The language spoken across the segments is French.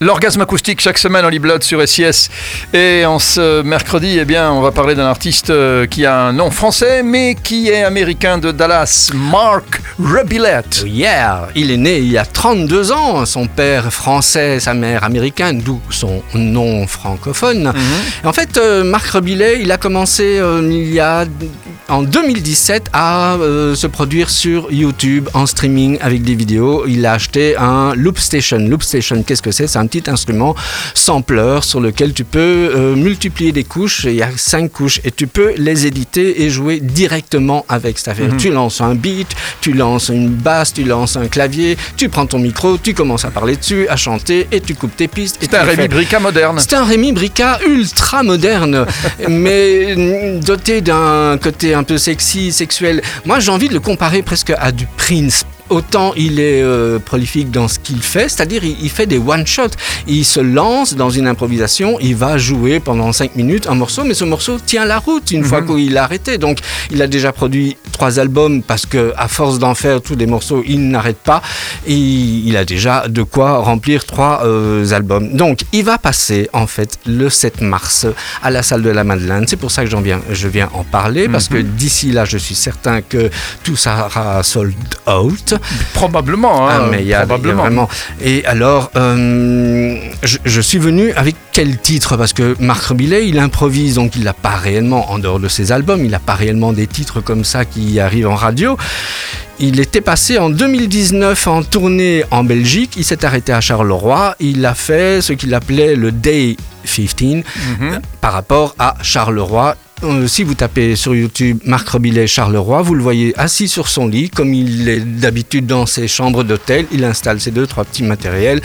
L'orgasme acoustique chaque semaine en Blood sur SIS. Et en ce mercredi, eh bien, on va parler d'un artiste euh, qui a un nom français, mais qui est américain de Dallas, Mark Rubilette. Yeah, il est né il y a 32 ans. Son père français, sa mère américaine, d'où son nom francophone. Mhm. En fait, euh, Marc Rebillet, il a commencé euh, il y a en 2017 à euh, se produire sur YouTube en streaming avec des vidéos. Il a acheté un Loop Station. Loop Station, qu'est-ce que c'est? C'est un petit instrument sampler sur lequel tu peux euh, multiplier des couches. Il y a cinq couches et tu peux les éditer et jouer directement avec. C'est-à-dire, tu lances un beat, tu lances une basse, tu lances un clavier, tu prends ton micro, tu commences à parler dessus, à chanter et tu coupes tes pistes. C'est un Rémi. Brica moderne. C'est un Rémi Brica ultra moderne, mais mm, doté d'un côté un peu sexy, sexuel. Moi, j'ai envie de le comparer presque à du Prince. Autant il est euh, prolifique dans ce qu'il fait, c'est-à-dire il, il fait des one-shots. Il se lance dans une improvisation, il va jouer pendant 5 minutes un morceau, mais ce morceau tient la route une fois qu'il a arrêté. Donc il a déjà produit trois albums parce que à force d'en faire tous des morceaux, il n'arrête pas. Et il a déjà de quoi remplir trois euh, albums. Donc il va passer en fait le 7 mars à la salle de la Madeleine. C'est pour ça que j'en viens, je viens en parler parce que d'ici là, je suis certain que tout sera sold out. Probablement, hein, Ah, mais il y, a- il y a probablement. vraiment. Et alors, euh, je, je suis venu avec quel titre? Parce que Marc Rebillet, il improvise, donc il n'a pas réellement, en dehors de ses albums, il n'a pas réellement des titres comme ça qui arrivent en radio. Il était passé en 2019 en tournée en Belgique. Il s'est arrêté à Charleroi. Il a fait ce qu'il appelait le Day 15 Mhm. euh, par rapport à Charleroi. Euh, si vous tapez sur YouTube Marc Robillet Charleroi, vous le voyez assis sur son lit, comme il est d'habitude dans ses chambres d'hôtel. Il installe ses deux, trois petits matériels,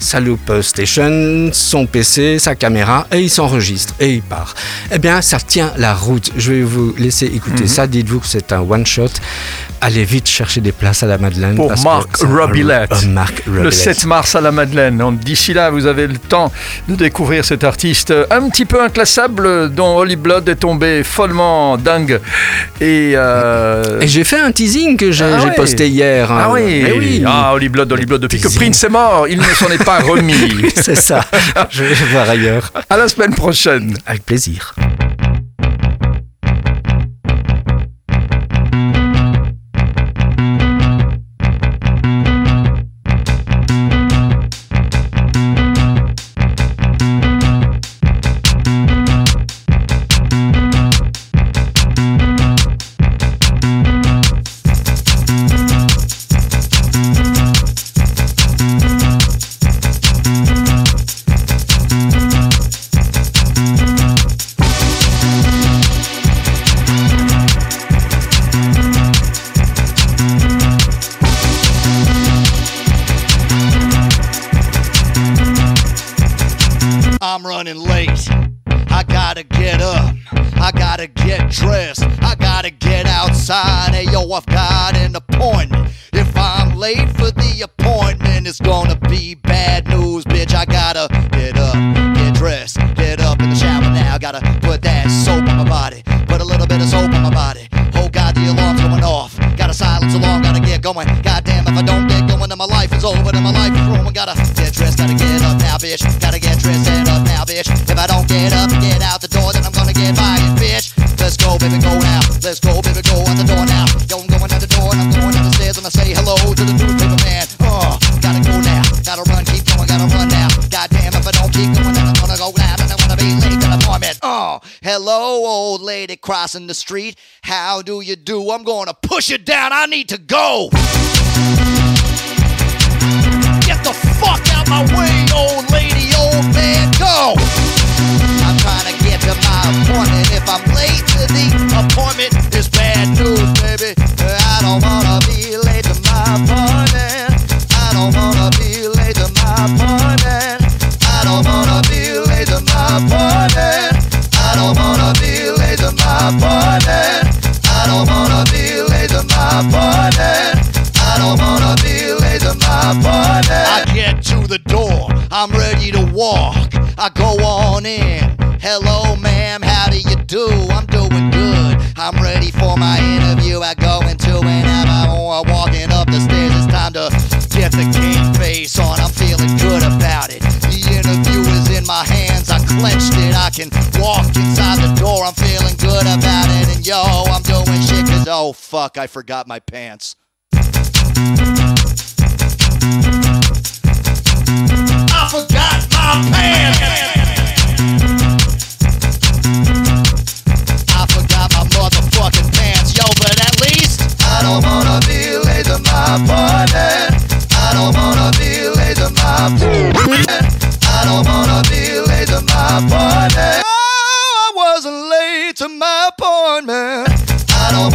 sa loop station, son PC, sa caméra, et il s'enregistre et il part. Eh bien, ça tient la route. Je vais vous laisser écouter ça. Dites-vous que c'est un one-shot. Allez vite chercher des places à la Madeleine. Pour parce Marc Robilette. Marc Le Robilette. 7 mars à la Madeleine. D'ici là, vous avez le temps de découvrir cet artiste un petit peu inclassable dont Holy Blood est tombé follement dingue. Et, euh, Et j'ai fait un teasing que j'ai Ah ouais. posté hier. hein. Ah oui, Eh oui. Ah, Holy Blood, Holy Blood. Depuis que. Prince est mort, il ne s'en est pas remis. C'est ça. Je vais voir ailleurs. À la semaine prochaine. Avec plaisir. I'm running late. I gotta get up. I gotta get dressed. I gotta get outside. Hey, yo, I've got an appointment. If I'm late for the appointment, it's gonna be bad news, bitch. I gotta get up, get dressed, get up in the shower now. I Gotta put that soap on my body. Put a little bit of soap on my body. Oh, God, the alarm's going off. Gotta silence alarm, gotta get going. Goddamn, if I don't get going, then my life is over, then my life hello, old lady crossing the street. How do you do? I'm gonna push it down. I need to go. Get the fuck out my way, old lady, old man, go! I'm trying to get to my appointment. If I'm late I go on in. Hello, ma'am, how do you do? I'm doing good. I'm ready for my interview. I go into an hour. Walking up the stairs, it's time to get the game face on. I'm feeling good about it. The interview is in my hands. I clenched it. I can walk inside the door. I'm feeling good about it. And yo, I'm doing shit cause oh fuck, I forgot my pants. I forgot don't wanna be late to my party. I don't wanna be late to my party. Oh, I was late to my appointment. I don't